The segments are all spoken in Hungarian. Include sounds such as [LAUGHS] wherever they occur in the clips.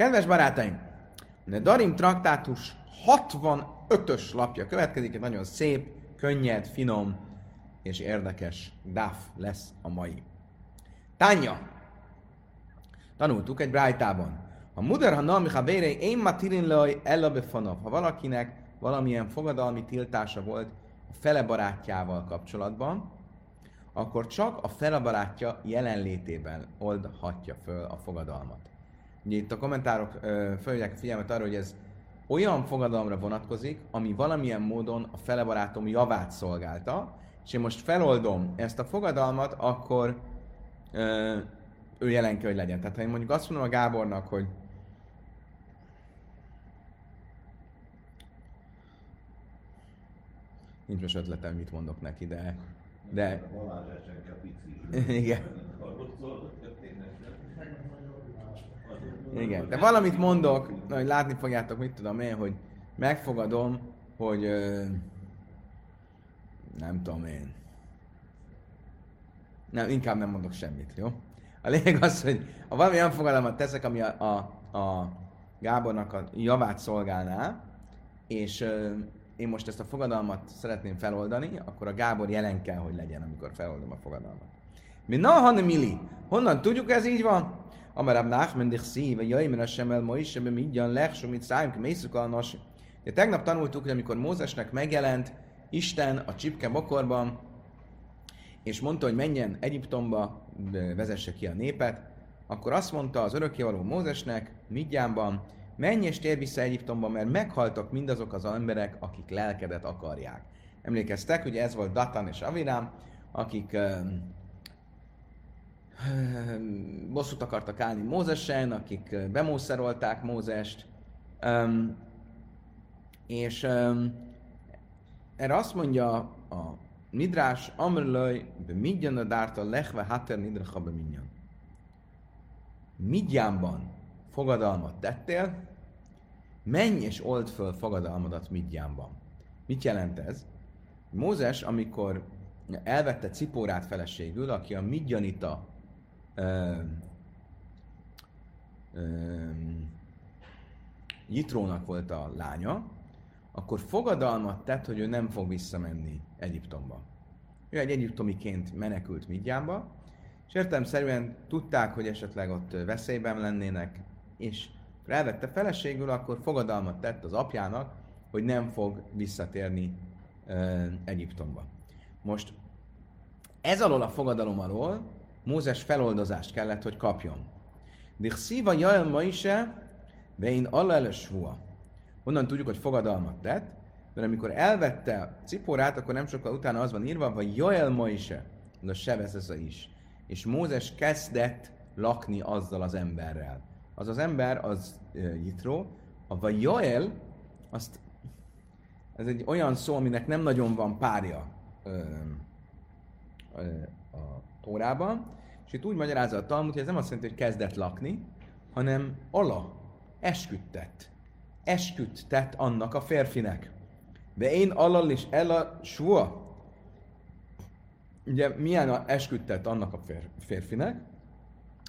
Kedves barátaim, a Darim traktátus 65-ös lapja következik, egy nagyon szép, könnyed, finom és érdekes daf lesz a mai. Tánya! Tanultuk egy brájtában. A muder ha ha bérei én matirin laj ella befanov. Ha valakinek valamilyen fogadalmi tiltása volt a fele barátjával kapcsolatban, akkor csak a fele barátja jelenlétében oldhatja föl a fogadalmat. Ugye itt a kommentárok fölhívják figyelmet arra, hogy ez olyan fogadalomra vonatkozik, ami valamilyen módon a fele barátom javát szolgálta, és én most feloldom ezt a fogadalmat, akkor ö, ő jelen kell, hogy legyen. Tehát ha én mondjuk azt mondom a Gábornak, hogy nincs most ötletem, mit mondok neki, de... de... Igen. Igen, de valamit mondok, hogy látni fogjátok, mit tudom én, hogy megfogadom, hogy nem tudom én. Nem, inkább nem mondok semmit, jó? A lényeg az, hogy ha valami olyan fogadalmat teszek, ami a, a, a Gábornak a javát szolgálná, és ö, én most ezt a fogadalmat szeretném feloldani, akkor a Gábor jelen kell, hogy legyen, amikor feloldom a fogadalmat. Mi na, hanem Mili, honnan tudjuk ez így van? Amarab Nachman dich szív, a jaj, mert sem el Moise, be mindjan lech, mit szájunk, mészük a nas. De tegnap tanultuk, hogy amikor Mózesnek megjelent Isten a csipke bokorban, és mondta, hogy menjen Egyiptomba, vezesse ki a népet, akkor azt mondta az örökkévaló Mózesnek, Midjánban, menj és tér vissza Egyiptomba, mert meghaltak mindazok az emberek, akik lelkedet akarják. Emlékeztek, hogy ez volt Datan és Avirám, akik bosszút akartak állni Mózesen, akik bemószerolták Mózest, um, és um, erre azt mondja a Midrás, Amrlaj, be midjan a dárta lechve hater nidracha be mindjan. Midjánban fogadalmat tettél, menj és old föl fogadalmadat Midjánban. Mit jelent ez? Mózes, amikor elvette Cipórát feleségül, aki a Midjanita Jitrónak volt a lánya, akkor fogadalmat tett, hogy ő nem fog visszamenni Egyiptomba. Ő egy egyiptomiként menekült Midjánba, és értelemszerűen tudták, hogy esetleg ott veszélyben lennének, és elvette feleségül, akkor fogadalmat tett az apjának, hogy nem fog visszatérni uh, Egyiptomba. Most ez alól a fogadalom alól Mózes feloldozást kellett, hogy kapjon. De szíva jael ma is én hua. Honnan tudjuk, hogy fogadalmat tett, mert amikor elvette Ciporát, akkor nem sokkal utána az van írva, vagy Joel Moise, a Sevesz ez is. És Mózes kezdett lakni azzal az emberrel. Az az ember, az Jitro, a vagy Joel, azt, ez egy olyan szó, aminek nem nagyon van párja uh, a Tórában, és itt úgy magyarázza a Talmud, hogy ez nem azt jelenti, hogy kezdett lakni, hanem ala, esküdtett. Esküdtett annak a férfinek. De én alal is ela sua. Ugye milyen a esküdtett annak a férfinek?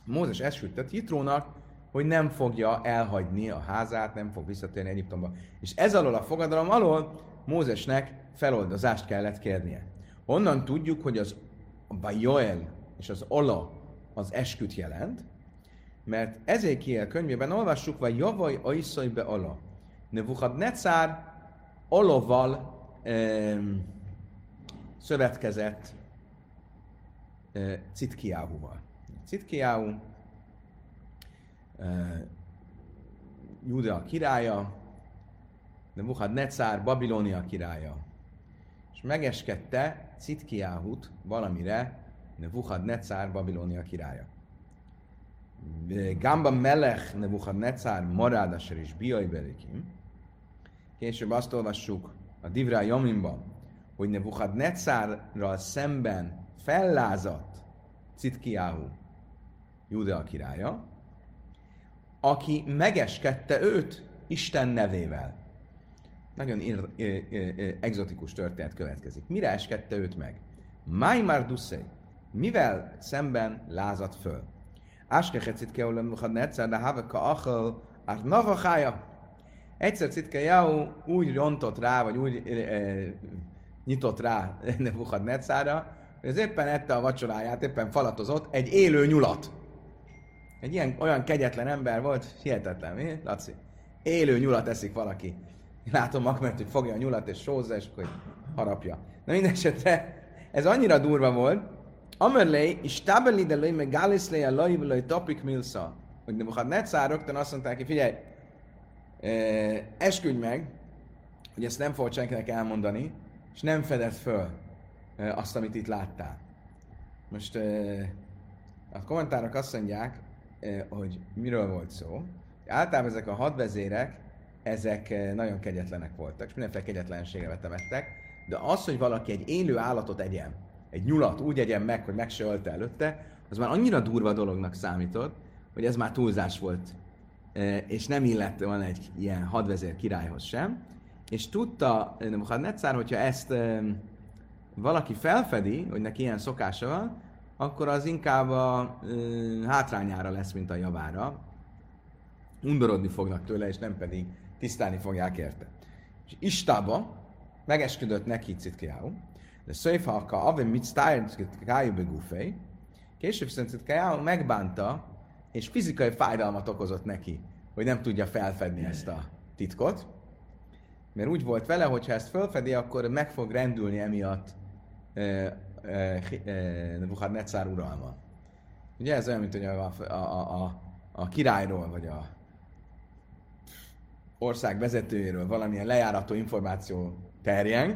Mózes esküdtett Jitrónak, hogy nem fogja elhagyni a házát, nem fog visszatérni Egyiptomba. És ez alól a fogadalom alól Mózesnek feloldozást kellett kérnie. Honnan tudjuk, hogy az Bajoel és az Ola az esküt jelent, mert Ezékiel könyvében olvassuk, vagy javaj aiszaj be Ola. Nebuchadnezzar Oloval um, szövetkezett uh, Citkiáhuval. Citkiáhu Júdea királya, Nebuchadnezzar Babilónia királya. És megeskedte Citkiáhut valamire Nebuchadnezzar, Babilónia királya. Gamba Melech Nebuchadnezzar Marad Asher is Biai. Később azt olvassuk a Divrá Jomimban, hogy Nebuchadnezzarral szemben fellázadt Citkiáhu, Judea királya, aki megeskedte őt Isten nevével. Nagyon ir- ir- ir- exotikus történet következik. Mire eskedte őt meg? Maimar Duszei mivel szemben lázadt föl? Áskececit keolem Nebuchadnezzar, de have ka achel Hát navahája. Egyszer Citkejáú úgy rontott rá, vagy úgy e, nyitott rá [LAUGHS] Nebuchadnezzarra, hogy az éppen ette a vacsoráját, éppen falatozott, egy élő nyulat. Egy ilyen, olyan kegyetlen ember volt, hihetetlen, mi, Laci? Élő nyulat eszik valaki. Látom Akment, hogy fogja a nyulat és sózza, és akkor harapja. Na minden esetre ez annyira durva volt, Amerlé, és tabeli de lőj meg gáliszlé a lőj, lőj topik milsza. Hogy Nebuchadnezzar rögtön azt mondták, hogy figyelj, esküdj meg, hogy ezt nem fogod senkinek elmondani, és nem fedett föl azt, amit itt láttál. Most a kommentárok azt mondják, hogy miről volt szó. Általában ezek a hadvezérek, ezek eh, nagyon kegyetlenek voltak, és mindenféle kegyetlenségre vetemettek, de az, hogy valaki egy élő állatot egyen, egy nyulat úgy egyen meg, hogy meg előtte, az már annyira durva dolognak számított, hogy ez már túlzás volt, e, és nem illett volna egy ilyen hadvezér királyhoz sem. És tudta Nebuchadnezzar, hogyha ezt valaki felfedi, hogy neki ilyen szokása van, akkor az inkább a hátrányára lesz, mint a javára. Undorodni fognak tőle, és nem pedig tisztálni fogják érte. És Istába megesküdött neki Citkiáú, de Szöjfalka, Ave mit Citkiáú begúfej, később viszont Citkiáú megbánta, és fizikai fájdalmat okozott neki, hogy nem tudja felfedni ezt a titkot, mert úgy volt vele, hogy ha ezt felfedi, akkor meg fog rendülni emiatt Nebuchadnezzar uralma. Ugye ez olyan, mint hogy a, a, a, a királyról, vagy a ország vezetőjéről valamilyen lejárató információ terjeng,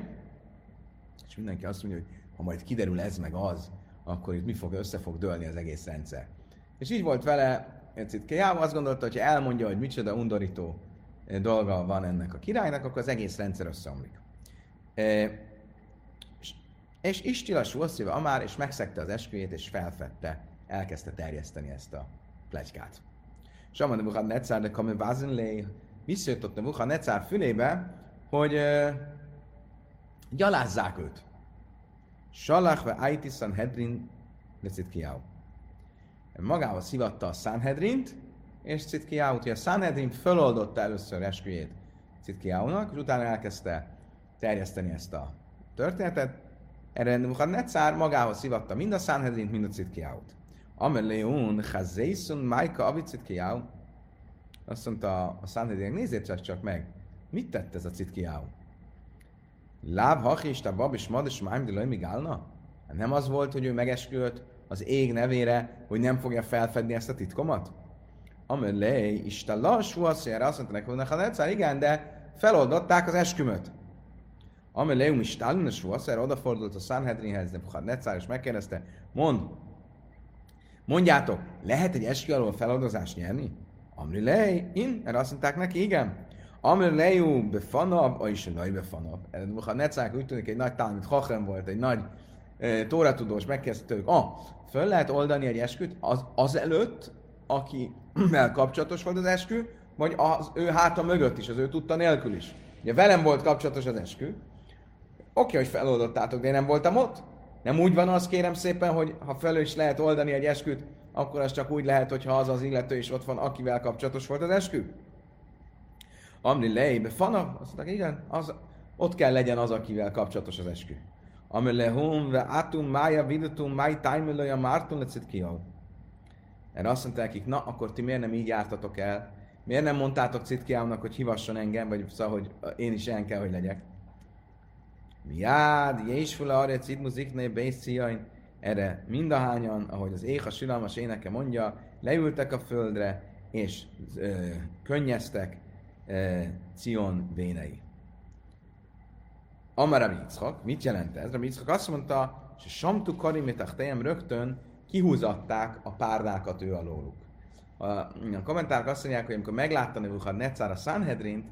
és mindenki azt mondja, hogy ha majd kiderül ez meg az, akkor itt mi fog, össze fog dőlni az egész rendszer. És így volt vele Citkejáv, azt gondolta, hogy elmondja, hogy micsoda undorító eh, dolga van ennek a királynak, akkor az egész rendszer összeomlik. E, és Istila Sulsziva Amár, és megszegte az esküjét, és felfedte, elkezdte terjeszteni ezt a plegykát. Saman Nebuchadnezzar, de Kame Vazenlé, visszajutott Nebuchadnezzar fülébe, hogy e, gyalázzák őt. Salach ve Aitisan Hedrin lecit kiáll magához hívatta a Sanhedrint, és Citkiáut, hogy a Sanhedrin föloldotta először esküjét Citkiáunak, és utána elkezdte terjeszteni ezt a történetet. Erre Nebuchadnezzar magához hívatta mind a Sanhedrint, mind a Citkiáut. Ameleun chazészun majka avi Citkiáu. Azt mondta a Sanhedrin, nézzétek csak meg, mit tett ez a Citkiáu? Láb hachista bab és mad és máim Nem az volt, hogy ő megesküdt az ég nevére, hogy nem fogja felfedni ezt a titkomat? Amelé, Isten lassú, azt mondja, azt mondta neki, hogy egyszer igen, de feloldották az eskümöt. Um Isten lassú, azt mondja, odafordult a Sanhedrinhez, Nebuchadnezzar, és megkérdezte, mond, mondjátok, lehet egy eskü alól feloldozást nyerni? Amrilei, in, erre azt mondták neki, igen. Amrilei, befanab, a is nagy befanab. Nebuchadnezzar úgy tűnik, egy nagy talmud Hachem volt, egy nagy tóratudós megkezdte tőlük, ah, föl lehet oldani egy esküt az, az előtt, akivel [CLEARS THROAT] kapcsolatos volt az eskü, vagy az ő háta mögött is, az ő tudta nélkül is. Ugye velem volt kapcsolatos az eskü, oké, hogy feloldottátok, de én nem voltam ott. Nem úgy van az, kérem szépen, hogy ha fel is lehet oldani egy esküt, akkor az csak úgy lehet, hogyha az az illető is ott van, akivel kapcsolatos volt az eskü. Amri lejbe fana, azt mondták, igen, az, ott kell legyen az, akivel kapcsolatos az eskü. Amelehum ve atum mája vidatum máj tájmölöja mártun lecit kial. Erre azt mondták nekik, na, akkor ti miért nem így jártatok el? Miért nem mondtátok Citkiámnak, hogy hivasson engem, vagy szóval, hogy én is ilyen kell, hogy legyek? Miád, Jésfula arra cidmuzikné bészciain. Erre mindahányan, ahogy az éha sülelmas éneke mondja, leültek a földre, és ö, könnyeztek ö, Cion vénei. Amara Yitzchak, mit jelent ez? Rabbi Yitzchak azt mondta, hogy Samtu Karimitach rögtön kihúzatták a párdákat ő alóluk. A, a kommentárok azt mondják, hogy amikor meglátta Nebuchad Netszár a Sanhedrint,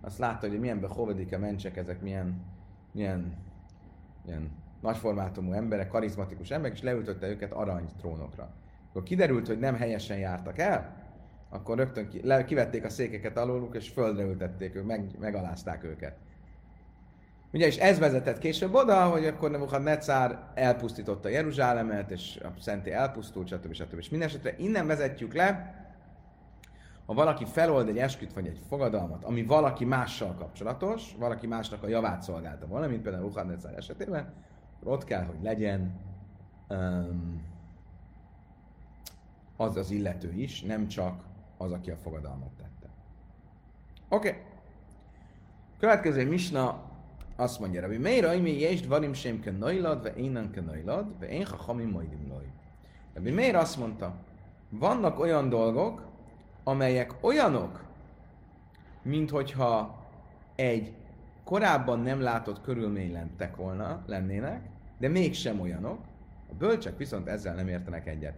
azt látta, hogy milyen behovedik a mencsek, ezek milyen, milyen, milyen nagyformátumú emberek, karizmatikus emberek, és leültötte őket arany trónokra. Akkor kiderült, hogy nem helyesen jártak el, akkor rögtön ki, le, kivették a székeket alóluk, és földre ültették őket, meg, megalázták őket. Ugye, és ez vezetett később oda, hogy akkor Nebuchadnezzar elpusztította Jeruzsálemet, és a szenté elpusztult, stb. stb. És minden esetre innen vezetjük le, ha valaki felold egy esküt vagy egy fogadalmat, ami valaki mással kapcsolatos, valaki másnak a javát szolgálta volna, mint például Ruhadnezzar esetében, ott kell, hogy legyen um, az az illető is, nem csak az, aki a fogadalmat tette. Oké. Okay. Következő misna azt mondja, Rabbi Meir, Aimi, Jes, Dvarim, Sem, Ke Nailad, Ve Énan, Ke Nailad, Ve Én, Ha, Hamim, Majdim, Loj. Rabbi Meir azt mondta, vannak olyan dolgok, amelyek olyanok, mint hogyha egy korábban nem látott körülmény lentek volna, lennének, de mégsem olyanok. A bölcsek viszont ezzel nem értenek egyet.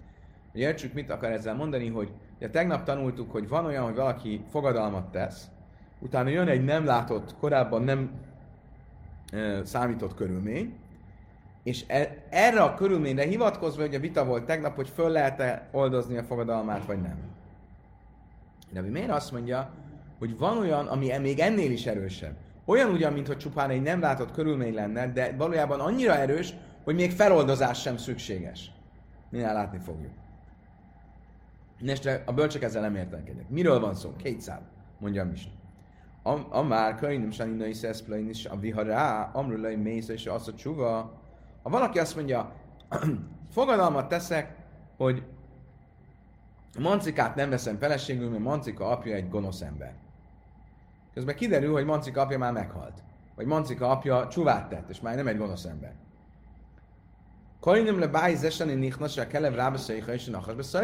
Értsük, mit akar ezzel mondani, hogy ugye tegnap tanultuk, hogy van olyan, hogy valaki fogadalmat tesz, utána jön egy nem látott, korábban nem e, számított körülmény, és e, erre a körülményre hivatkozva, hogy a vita volt tegnap, hogy föl lehet-e oldozni a fogadalmát, vagy nem. De miért azt mondja, hogy van olyan, ami még ennél is erősebb. Olyan ugyan, mintha csupán egy nem látott körülmény lenne, de valójában annyira erős, hogy még feloldozás sem szükséges. Minél látni fogjuk. Nestre a bölcsek ezzel nem értenek egyet. Miről van szó? Két szám, mondja a Misna. A már könyvöm saninai szeszplain is a vihará, amrulai mész és az a csuva. Ha valaki azt mondja, [CLEARS THROAT] fogadalmat teszek, hogy Mancikát nem veszem feleségül, mert Mancika apja egy gonosz ember. Közben kiderül, hogy Mancika apja már meghalt. Vagy Mancika apja csuvát tett, és már nem egy gonosz ember. Kajnim le báj zeseni nichnas, a kelev rába szeicha és nachas.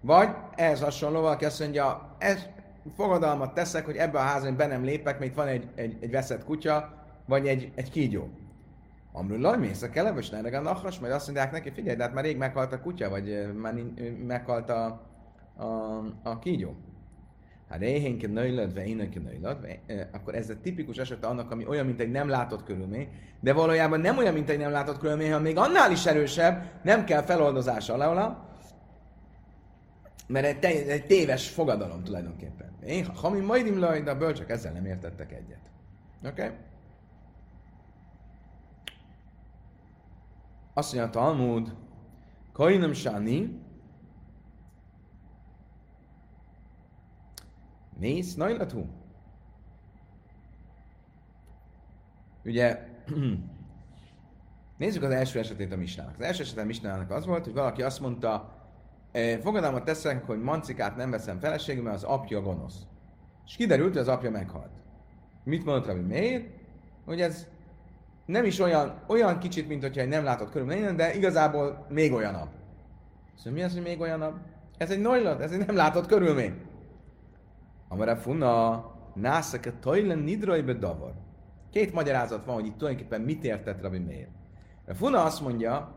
Vagy ez hasonló, valaki azt mondja, ez fogadalmat teszek, hogy ebbe a házban be nem lépek, mert itt van egy, egy, egy veszett kutya, vagy egy, egy kígyó. Amrullaj, mész a kelev, és ne nachas, majd azt mondják neki, figyelj, de hát már rég meghalt a kutya, vagy már meghalt a, a, a kígyó. Hát éhénke nőlöd, ve éneke nőlöd, akkor ez a tipikus eset annak, ami olyan, mint egy nem látott körülmény, de valójában nem olyan, mint egy nem látott körülmény, hanem még annál is erősebb, nem kell feloldozás alá, mert egy, te, egy téves fogadalom tulajdonképpen. Én, ha mi majdim laj, de a bölcsök ezzel nem értettek egyet. Oké? Okay? Azt mondja a Talmud, Kainem Sani, Mész najlatú. Ugye, [CLEARS THROAT] nézzük az első esetét a misnának. Az első esetén a misnának az volt, hogy valaki azt mondta, fogadalmat teszek, hogy mancikát nem veszem feleségül, mert az apja gonosz. És kiderült, hogy az apja meghalt. Mit mondott hogy miért? Hogy ez nem is olyan, olyan kicsit, mint hogyha nem látott körülmény, de igazából még olyanabb. Szóval mi az, hogy még olyanabb? Ez egy noilat, ez egy nem látott körülmény. Amara funa, nászake tajlen nidrojbe davar. Két magyarázat van, hogy itt tulajdonképpen mit értett Rabbi Meir. A funa azt mondja,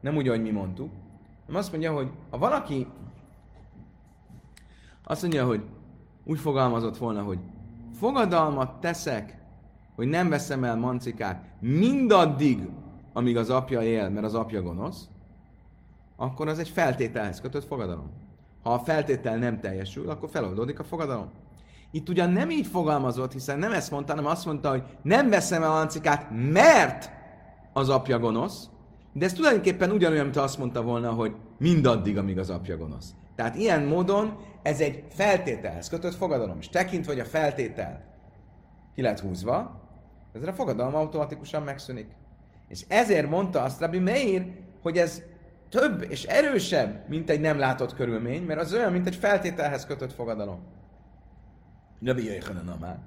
nem úgy, ahogy mi mondtuk, hanem azt mondja, hogy ha valaki azt mondja, hogy úgy fogalmazott volna, hogy fogadalmat teszek hogy nem veszem el mancikát mindaddig, amíg az apja él, mert az apja gonosz, akkor az egy feltételhez kötött fogadalom. Ha a feltétel nem teljesül, akkor feloldódik a fogadalom. Itt ugyan nem így fogalmazott, hiszen nem ezt mondta, hanem azt mondta, hogy nem veszem el a mert az apja gonosz, de ez tulajdonképpen ugyanolyan, mint azt mondta volna, hogy mindaddig, amíg az apja gonosz. Tehát ilyen módon ez egy feltételhez kötött fogadalom. És tekintve, hogy a feltétel ki lett húzva, ezzel a fogadalom automatikusan megszűnik. És ezért mondta azt Rabbi Meir, hogy ez több és erősebb, mint egy nem látott körülmény, mert az olyan, mint egy feltételhez kötött fogadalom. Rabbi Jöjjhanan már.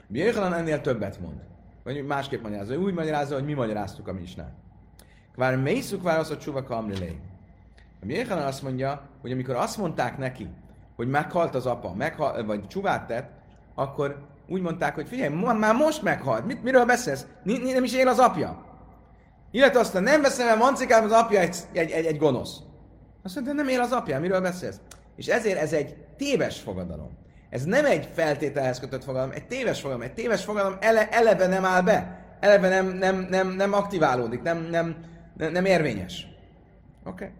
Rabbi Jöjjhanan ennél többet mond. Vagy másképp magyarázza. Úgy magyarázza, hogy mi magyaráztuk a misnát. Kvár mészuk válasz a csuva kamrilé. Rabbi Jöjjhanan azt mondja, hogy amikor azt mondták neki, hogy meghalt az apa, meghal, vagy csuvát tett, akkor úgy mondták, hogy figyelj, már most meghalt, Mit, miről beszélsz? N- nem is él az apja. Illetve aztán nem veszem el mancikám, az apja egy, egy, egy, egy gonosz. Azt mondta, nem él az apja, miről beszélsz? És ezért ez egy téves fogadalom. Ez nem egy feltételhez kötött fogadalom, egy téves fogadalom. Egy téves fogadalom ele, eleve nem áll be. Eleve nem, nem, nem, nem aktiválódik, nem, nem, nem, nem érvényes. Oké? Okay.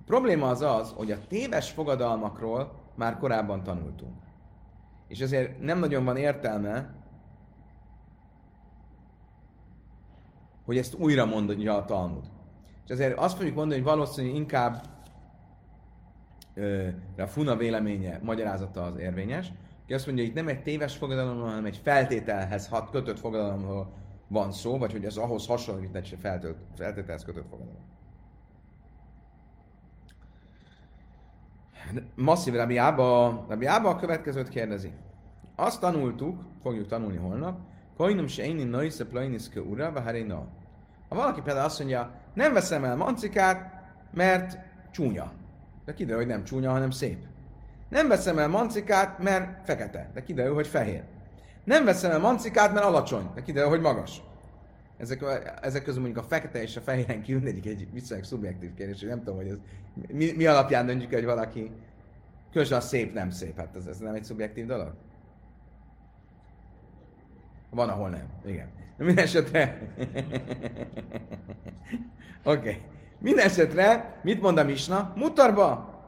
A probléma az az, hogy a téves fogadalmakról már korábban tanultunk és ezért nem nagyon van értelme, hogy ezt újra mondja a Talmud. És ezért azt fogjuk mondani, hogy valószínűleg inkább a Funa véleménye, magyarázata az érvényes, aki azt mondja, hogy itt nem egy téves fogadalom, hanem egy feltételhez hat kötött fogadalomról van szó, vagy hogy ez ahhoz hasonlít egy feltételhez kötött fogadalom. Masszív Rabbi Ába, Rabbi Ába a következőt kérdezi. Azt tanultuk, fogjuk tanulni holnap, Koinum se inni noisze plainiszke ura, vaharina. Ha valaki például azt mondja, nem veszem el mancikát, mert csúnya. De kiderül, hogy nem csúnya, hanem szép. Nem veszem el mancikát, mert fekete. De kiderül, hogy fehér. Nem veszem el mancikát, mert alacsony. De kiderül, hogy magas. Ezek, ezek közül mondjuk a fekete és a fehéren kívül egyik egy viszonylag szubjektív kérdés, hogy nem tudom, hogy ez mi, mi alapján döntjük, hogy valaki különösen a szép, nem szép. Hát ez, ez nem egy szubjektív dolog? Van, ahol nem. Igen. De minden esetre... Oké. okay. Minden esetre, mit mond a Misna? Mutarba!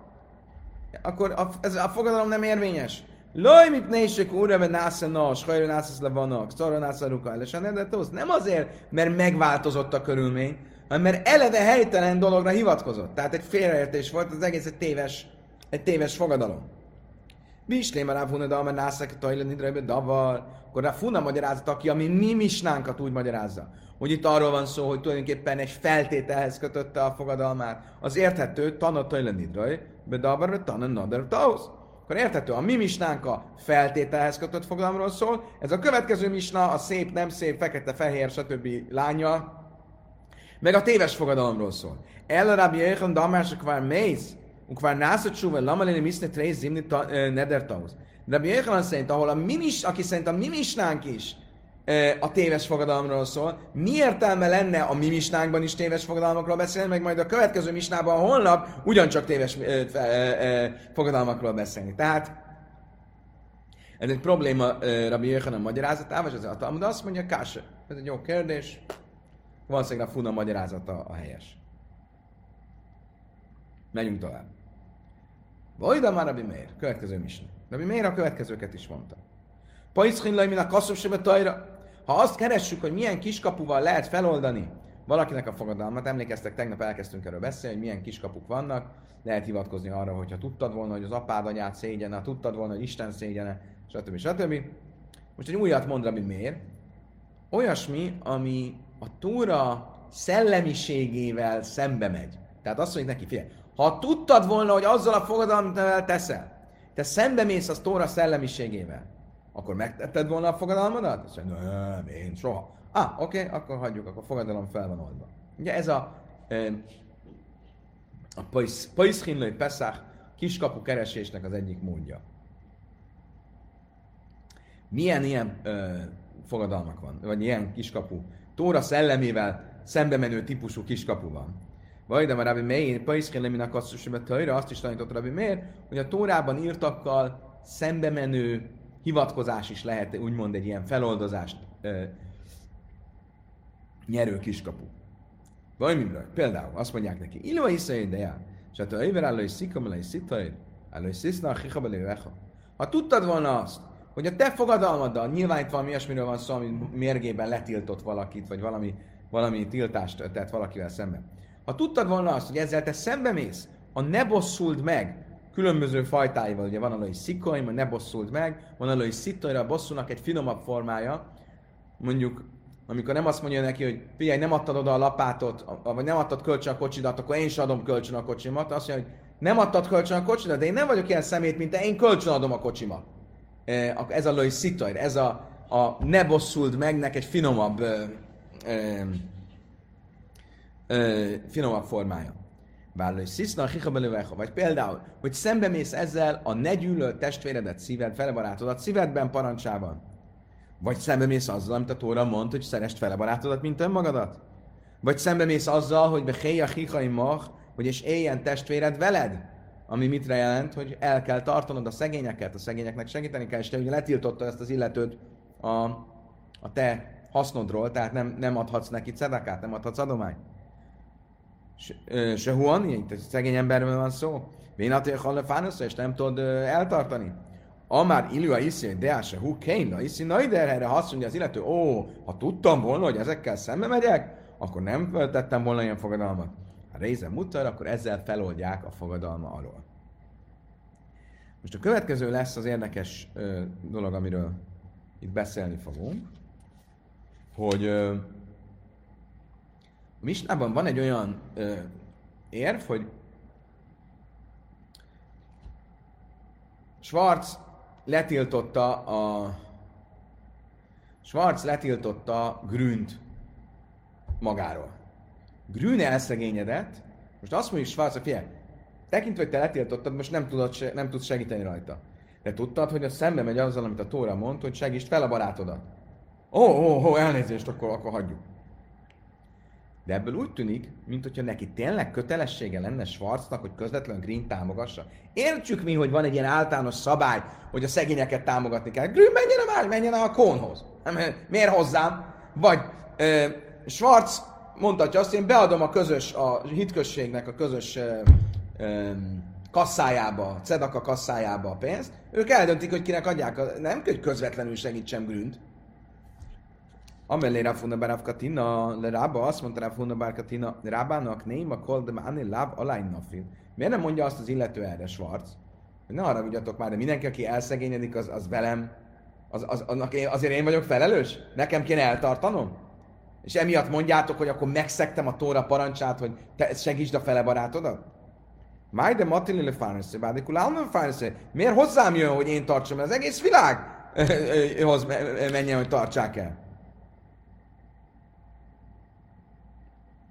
Akkor a, ez a fogadalom nem érvényes. Loj, mit nések úrra, mert násza nos, hajra násza levanok, szarra násza ruka, de Nem azért, mert megváltozott a körülmény, hanem mert eleve helytelen dologra hivatkozott. Tehát egy félreértés volt, az egész egy téves, egy téves fogadalom. Bislém a Rávuna Dama Nászak Tajlen Nidrejbe Davar, akkor a Funa magyarázat, aki a mi, mi misnánkat úgy magyarázza, hogy itt arról van szó, hogy tulajdonképpen egy feltételhez kötötte a fogadalmát, az érthető Tana Tajlen Nidrejbe Davar, Tana Nader Tausz. Akkor érthető, a mi misnánk a feltételhez kötött fogadalomról szól, ez a következő misna a szép, nem szép, fekete, fehér, stb. lánya, meg a téves fogadalomról szól. El Rabbi Yechon Damások vár mész, und kvar nasa tshuva, lama lene misne trei zimni neder tahoz. De Rabbi Yochanan szerint, ahol a mimis, aki szerint a mimisnánk is a téves fogadalomról szól, mi értelme lenne a mimisnánkban is téves fogadalmakról beszélni, meg majd a következő misnában a holnap ugyancsak téves fogadalmakról beszélni. Tehát ez egy probléma Rabbi Jöhanan magyarázatával, és az a Talmud azt mondja, kása, ez egy jó kérdés, valószínűleg a Funa magyarázata a helyes. Menjünk tovább. Vajda már Rabbi Meir. Következő misna. Rabbi Meir a következőket is mondta. Paiszkin laj, a kasszom sebe tajra. Ha azt keressük, hogy milyen kiskapuval lehet feloldani valakinek a fogadalmat, emlékeztek, tegnap elkezdtünk erről beszélni, hogy milyen kiskapuk vannak, lehet hivatkozni arra, hogyha tudtad volna, hogy az apád anyát szégyene, tudtad volna, hogy Isten szégyene, stb. stb. Most egy újat mond Rabbi Meir. Olyasmi, ami a túra szellemiségével szembe megy. Tehát azt mondjuk neki, figyelj, ha tudtad volna, hogy azzal a fogadalmat teszel, te szembe mész az Tóra szellemiségével, akkor megtetted volna a fogadalmadat? Azt mondja, nem, én soha. Ah, oké, okay, akkor hagyjuk, akkor a fogadalom fel van oldva. Ugye ez a, a Paiszhinlői Pesach kiskapu keresésnek az egyik módja. Milyen ilyen ö, fogadalmak van, vagy ilyen kiskapu? Tóra szellemével szembe menő típusú kiskapu van. Vajdam a Rabbi Meir, Paiszkén Leminak Tajra, azt is tanított Rabbi Meir, hogy a Tórában írtakkal szembe menő hivatkozás is lehet úgymond egy ilyen feloldozást ö, nyerő kiskapu. Vagy mindről. Például azt mondják neki, Ilva Iszai Deja, és hát a Éver álló is szikam, is szitaid, álló is sziszna, a Ha tudtad volna azt, hogy a te fogadalmaddal nyilván itt valami ilyesmiről van szó, ami mérgében letiltott valakit, vagy valami, valami tiltást tett valakivel szemben ha tudtad volna azt, hogy ezzel te szembe mész, a ne bosszuld meg különböző fajtáival, ugye van alai szikoim, a ne bosszuld meg, van alai szittajra, a bosszúnak egy finomabb formája, mondjuk amikor nem azt mondja neki, hogy figyelj, nem adtad oda a lapátot, vagy nem adtad kölcsön a kocsidat, akkor én is adom kölcsön a kocsimat. Azt mondja, hogy nem adtad kölcsön a kocsidat, de én nem vagyok ilyen szemét, mint te, én kölcsön adom a kocsimat. Ez a lői szittajr, ez a, a ne bosszuld meg, egy finomabb ö, ö, ö, finomabb formája. Vállal, sziszna, hichabelőveha. Vagy például, hogy szembemész ezzel a ne gyűlölt testvéredet, szíved, felebarátodat szívedben parancsával. Vagy szembemész azzal, amit a Tóra mond, hogy szerest felebarátodat, mint önmagadat. Vagy szembemész azzal, hogy be héja mach, hogy és éljen testvéred veled. Ami mit jelent, hogy el kell tartanod a szegényeket, a szegényeknek segíteni kell, és te ugye letiltotta ezt az illetőt a, a te hasznodról, tehát nem, nem adhatsz neki cedakát, nem adhatsz adományt se huani, itt szegény emberről van szó. Vénatél halefánusz, és nem tudod eltartani. Amár Ilja iszi, de se hu kéna iszi, na ide erre azt mondja az illető, ó, ha tudtam volna, hogy ezekkel szembe megyek, akkor nem tettem volna ilyen fogadalmat. Ha rézen mutar, akkor ezzel feloldják a fogadalma alól. Most a következő lesz az érdekes ö, dolog, amiről itt beszélni fogunk, hogy ö, a Misnában van egy olyan ö, érv, hogy Schwarz letiltotta a Schwarz letiltotta Grünt magáról. Grün elszegényedett, most azt mondjuk Schwarz, hogy figyelj, tekintve, hogy te letiltottad, most nem, tudod, nem tudsz segíteni rajta. De tudtad, hogy a szembe megy azzal, amit a Tóra mond, hogy segítsd fel a barátodat. Ó, ó, ó, elnézést, akkor, akkor hagyjuk. De ebből úgy tűnik, mint hogyha neki tényleg kötelessége lenne Schwarznak, hogy közvetlenül Green támogassa. Értsük mi, hogy van egy ilyen általános szabály, hogy a szegényeket támogatni kell. Green menjen a már, menjen a Kónhoz. Miért hozzám? Vagy ö, Schwarz mondhatja azt, én beadom a közös, a hitközségnek a közös ö, ö, kasszájába, Cedaka kasszájába a pénzt, ők eldöntik, hogy kinek adják, a, nem hogy közvetlenül segítsem Grünt. Amelé Rafuna Barav Katina, Rába azt mondta Rafuna Bar Katina, Rábának ném a kol de máni láb alány nafil. Miért nem mondja azt az illető erre, Schwarz? Hogy ne haragudjatok már, de mindenki, aki elszegényedik, az, az velem, az, az, annak én, azért én vagyok felelős? Nekem kéne eltartanom? És emiatt mondjátok, hogy akkor megszektem a Tóra parancsát, hogy te segítsd a fele barátodat? Máj de Matili le Fárneszé, Bádikul. Miért hozzám jön, hogy én tartsam? Az egész világ [LAUGHS] hoz menjen, hogy tartsák el.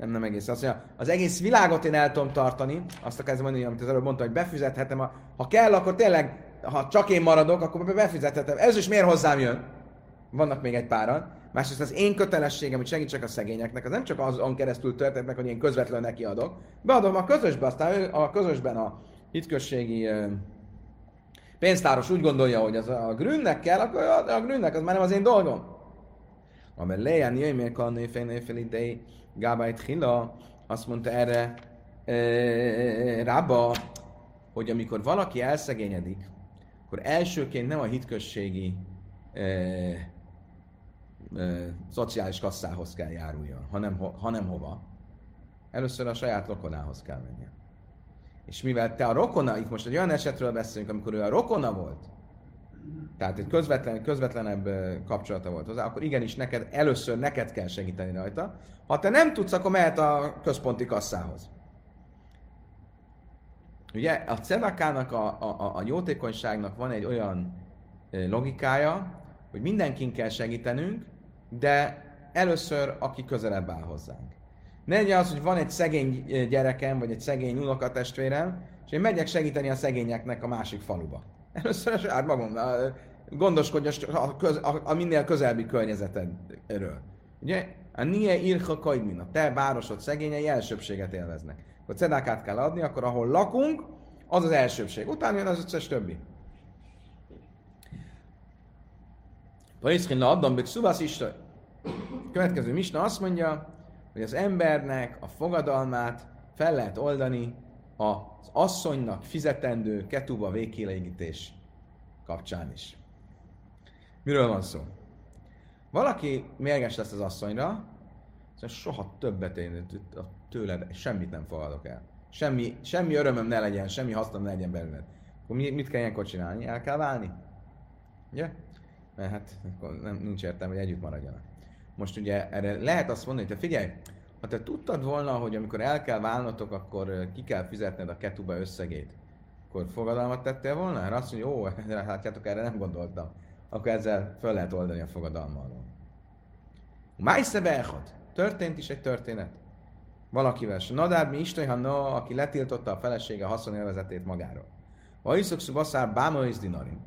Nem, nem egész. Azt mondja, az egész világot én el tudom tartani, azt a kezdem mondani, amit az előbb mondta, hogy befizethetem, a, ha kell, akkor tényleg, ha csak én maradok, akkor befizethetem. Ez is miért hozzám jön? Vannak még egy páran. Másrészt az én kötelességem, hogy segítsek a szegényeknek, az nem csak azon keresztül történt meg, hogy én közvetlenül neki adok. Beadom a közösbe, aztán a közösben a hitközségi pénztáros úgy gondolja, hogy az a grünnek kell, akkor a grünnek az már nem az én dolgom. Amely lejen jöjj még a nőfény fél idei Gábájt Hila, azt mondta erre e, Rába, hogy amikor valaki elszegényedik, akkor elsőként nem a hitközségi e, szociális kasszához kell járuljon, hanem, hanem hova? Először a saját rokonához kell mennie. És mivel te a rokona, itt most egy olyan esetről beszélünk, amikor ő a rokona volt, tehát egy közvetlen, közvetlenebb kapcsolata volt hozzá, akkor igenis neked, először neked kell segíteni rajta. Ha te nem tudsz, akkor mehet a központi kasszához. Ugye a cedakának, a, a, a jótékonyságnak van egy olyan logikája, hogy mindenkin kell segítenünk, de először, aki közelebb áll hozzánk. Ne legyen az, hogy van egy szegény gyerekem, vagy egy szegény unokatestvérem, és én megyek segíteni a szegényeknek a másik faluba. Először a saját magam, gondoskodj a, köz, a, a minél közelbbi környezetedről. Ugye? A nie irha kajdmin, a te városod szegényei elsőbséget élveznek. Ha cedákát kell adni, akkor ahol lakunk, az az elsőbség. Utána jön az összes többi. Paiszkin adom, hogy szuvasz is. Következő misna azt mondja, hogy az embernek a fogadalmát fel lehet oldani az asszonynak fizetendő ketuba végkielégítés kapcsán is. Miről van szó? Valaki mérges lesz az asszonyra, szóval soha többet én tőled semmit nem fogadok el. Semmi, semmi örömöm ne legyen, semmi hasznom ne legyen belőled. Akkor mit kell ilyenkor csinálni? El kell válni? Ugye? mert hát akkor nem, nincs értelme, hogy együtt maradjanak. Most ugye erre lehet azt mondani, hogy te figyelj, ha te tudtad volna, hogy amikor el kell válnotok, akkor ki kell fizetned a ketuba összegét, akkor fogadalmat tettél volna? Hát azt mondja, ó, [LAUGHS] látjátok, erre nem gondoltam. Akkor ezzel föl lehet oldani a fogadalmat. Májsze Történt is egy történet. Valakivel se. Nadár mi Isten, ha no, aki letiltotta a felesége haszonélvezetét magáról. Ha iszok szubaszár báma dinarim.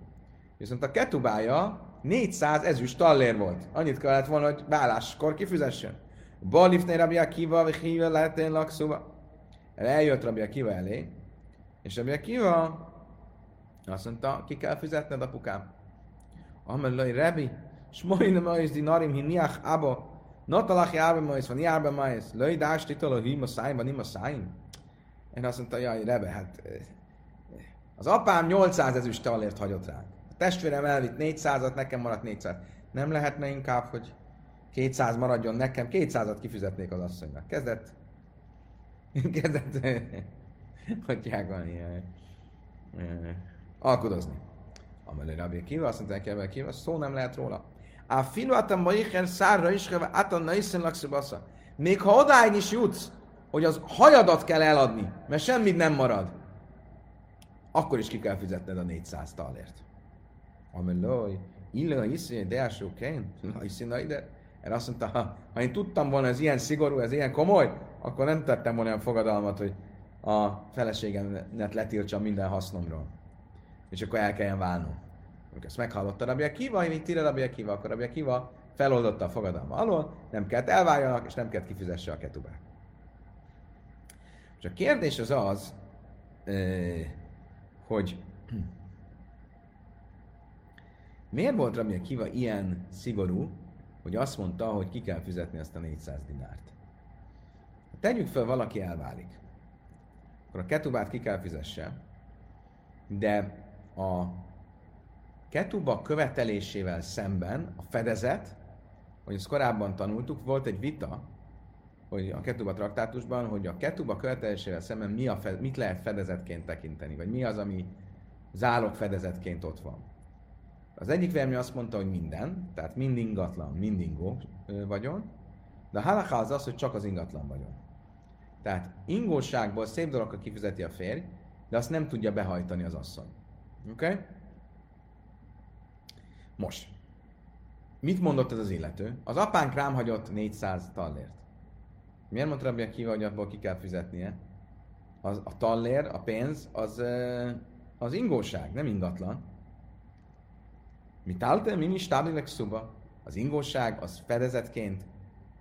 Viszont a ketubája 400 ezüst tallér volt. Annyit kellett volna, hogy válláskor kifizessen. Balifné Rabbi Akiva, vagy Hiva lehetén lakszóba. Eljött Rabbi Akiva elé, és Rabbi Akiva azt mondta, ki kell fizetned apukám. Amelai Rabbi, Smoine Majsz dinarim hiniach aba, Natalachi árbe majsz, van árbe majsz, löj dás titolo hima szájn, van ima szájn. Én azt mondta, jaj, Rebe, hát eh, az apám 800 ezüst talért hagyott ránk. A testvérem elvitt 400-at, nekem maradt 400. Nem lehetne inkább, hogy 200 maradjon nekem, 200-at kifizetnék az asszonynak. Kezdett, [LAUGHS] kezdett, [LAUGHS] hogy ilyen, alkudozni. Amelé Rabbi Kiva, azt mondták Rabbi Kiva, szó nem lehet róla. A filuatam baichen szárra is, atan naiszen lakszibasza. Még ha odáig is jutsz, hogy az hajadat kell eladni, mert semmit nem marad, akkor is ki kell fizetned a 400 talért. Amelói, illa iszi, de elsőként, na iszi, na ide. Erre azt mondta, ha, ha én tudtam volna, ez ilyen szigorú, ez ilyen komoly, akkor nem tettem volna olyan fogadalmat, hogy a feleségemet letiltsam minden hasznomról. És akkor el kelljen válnom. Amikor ezt meghallotta Rabia Kiva, hogy mit Rabia Kiva, akkor Rabia Kiva feloldotta a fogadalma alól, nem kellett elváljanak, és nem kellett kifizesse a ketubát. És a kérdés az az, hogy [CLEARS THROAT] miért volt Rabia Kiva ilyen szigorú, hogy azt mondta, hogy ki kell fizetni ezt a 400 dinárt. Tegyük fel, valaki elválik. Akkor a ketubát ki kell fizesse, de a ketuba követelésével szemben a fedezet, hogy ezt korábban tanultuk, volt egy vita, hogy a ketuba traktátusban, hogy a ketuba követelésével szemben mi a fed, mit lehet fedezetként tekinteni, vagy mi az, ami zálog fedezetként ott van. Az egyik vélemény azt mondta, hogy minden, tehát mind ingatlan, mind ingó vagyon, de a halakha az az, hogy csak az ingatlan vagyon. Tehát ingóságból szép dolog, ha kifizeti a férj, de azt nem tudja behajtani az asszony. Oké? Okay? Most. Mit mondott ez az illető? Az apánk rám hagyott 400 tallért. Miért mondta Rabbi Akiva, hogy abból ki kell fizetnie? Az, a tallér, a pénz, az, az ingóság, nem ingatlan. Mi tálte, mi is táblilek szuba. Az ingóság, az fedezetként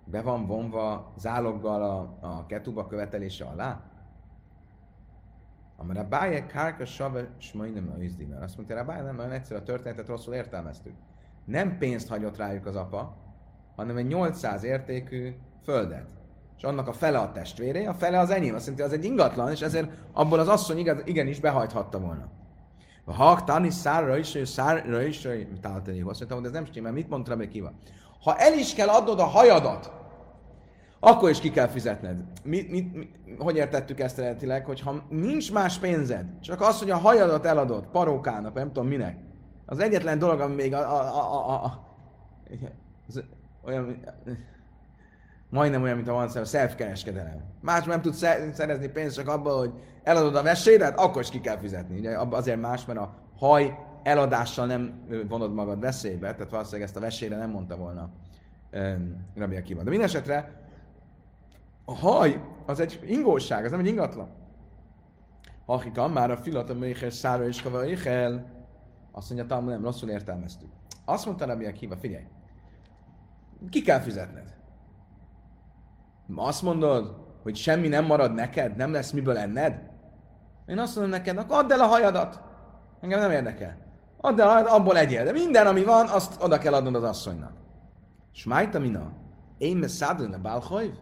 be van vonva záloggal a, a ketuba követelése alá? Amire a báje kárka save smajnem a izdimel. Azt mondta, a báje nem, nagyon egyszerű, a történetet rosszul értelmeztük. Nem pénzt hagyott rájuk az apa, hanem egy 800 értékű földet. És annak a fele a testvéré, a fele az enyém. Azt mondta, az egy ingatlan, és ezért abból az asszony igaz, igenis behajthatta volna. A hak tani szárra is, szárra is, találtani. Azt mondtam, hogy ez nem stimmel, mit mondtam még kiva? Ha el is kell adnod a hajadat, akkor is ki kell fizetned. Mi, mi, mi, hogy értettük ezt eredetileg, hogy ha nincs más pénzed, csak az, hogy a hajadat eladod parókának, nem tudom minek, az egyetlen dolog, ami még a, a, a, a, a az olyan, majdnem olyan, mint a van a self-kereskedelem. Más nem tudsz szerezni pénzt csak abból, hogy eladod a veséret, akkor is ki kell fizetni. Ugye azért más, mert a haj eladással nem vonod magad veszélybe, tehát valószínűleg ezt a vesére nem mondta volna um, Rabbi Akiva. De minden esetre a haj az egy ingóság, az nem egy ingatlan. Akika, már a filata méhes szára és kava éhel, azt mondja, talán nem, rosszul értelmeztük. Azt mondta Rabbi Akiva, figyelj, ki kell fizetned? Azt mondod, hogy semmi nem marad neked, nem lesz miből enned? Én azt mondom neked, akkor add el a hajadat. Engem nem érdekel. Add el a hajadat, abból egyél. De minden, ami van, azt oda kell adnod az asszonynak. Smájta mina. Én me szádlön a bálhajv?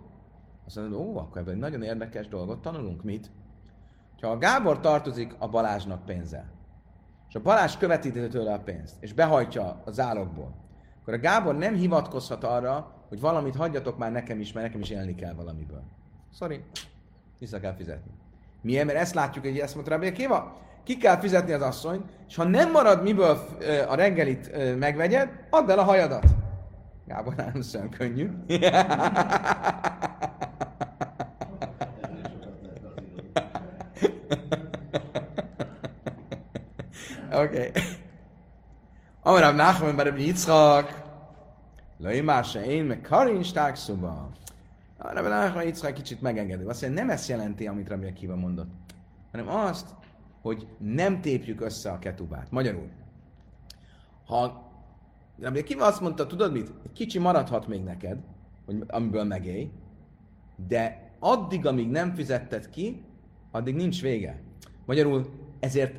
Azt mondod, ó, akkor ebben egy nagyon érdekes dolgot tanulunk. Mit? Ha a Gábor tartozik a Balázsnak pénzzel, és a Balázs követi tőle a pénzt, és behajtja a zálogból, akkor a Gábor nem hivatkozhat arra, hogy valamit hagyjatok már nekem is, mert nekem is élni kell valamiből. Sorry, vissza kell fizetni. Miért? Mert ezt látjuk, hogy ezt mondta Rabbi Kiva. Ki kell fizetni az asszony, és ha nem marad miből a reggelit megvegyed, add el a hajadat. Gábor, nem szön könnyű. [LAUGHS] Oké. Okay. Amarabb Nachman bar Yitzchak, Lai már se én, meg Karin stág szoba. Arra Nachman Yitzchak kicsit megengedő. Azt mondja, nem ezt jelenti, amit Rabbi Akiva mondott, hanem azt, hogy nem tépjük össze a ketubát. Magyarul. Ha Rabbi Akiva azt mondta, tudod mit? Egy kicsi maradhat még neked, hogy amiből megélj, de addig, amíg nem fizetted ki, addig nincs vége. Magyarul ezért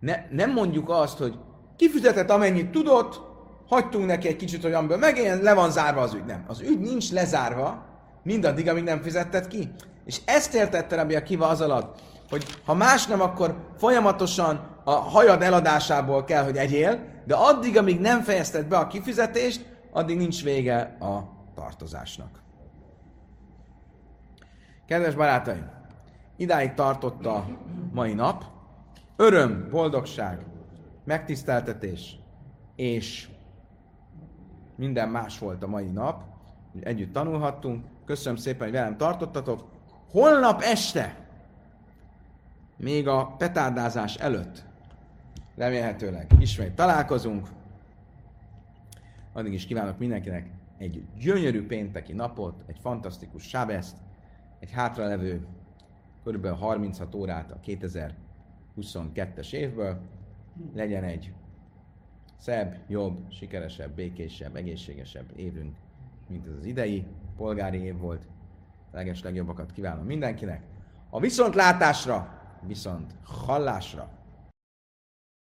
ne, nem mondjuk azt, hogy kifizetett amennyit tudott, hagytunk neki egy kicsit, hogy amiből megéljen, le van zárva az ügy. Nem. Az ügy nincs lezárva, mindaddig, amíg nem fizetted ki. És ezt értette Rabbi Akiva az alatt, hogy ha más nem, akkor folyamatosan a hajad eladásából kell, hogy egyél, de addig, amíg nem fejezted be a kifizetést, addig nincs vége a tartozásnak. Kedves barátaim, idáig tartott a mai nap. öröm, boldogság, megtiszteltetés, és minden más volt a mai nap, hogy együtt tanulhattunk. Köszönöm szépen, hogy velem tartottatok. Holnap este, még a petárdázás előtt, remélhetőleg ismét találkozunk. Addig is kívánok mindenkinek egy gyönyörű pénteki napot, egy fantasztikus sábeszt, egy hátralevő kb. 36 órát a 2022-es évből. Legyen egy szebb, jobb, sikeresebb, békésebb, egészségesebb évünk, mint ez az idei polgári év volt. Leges legjobbakat kívánom mindenkinek. A viszontlátásra, viszont hallásra!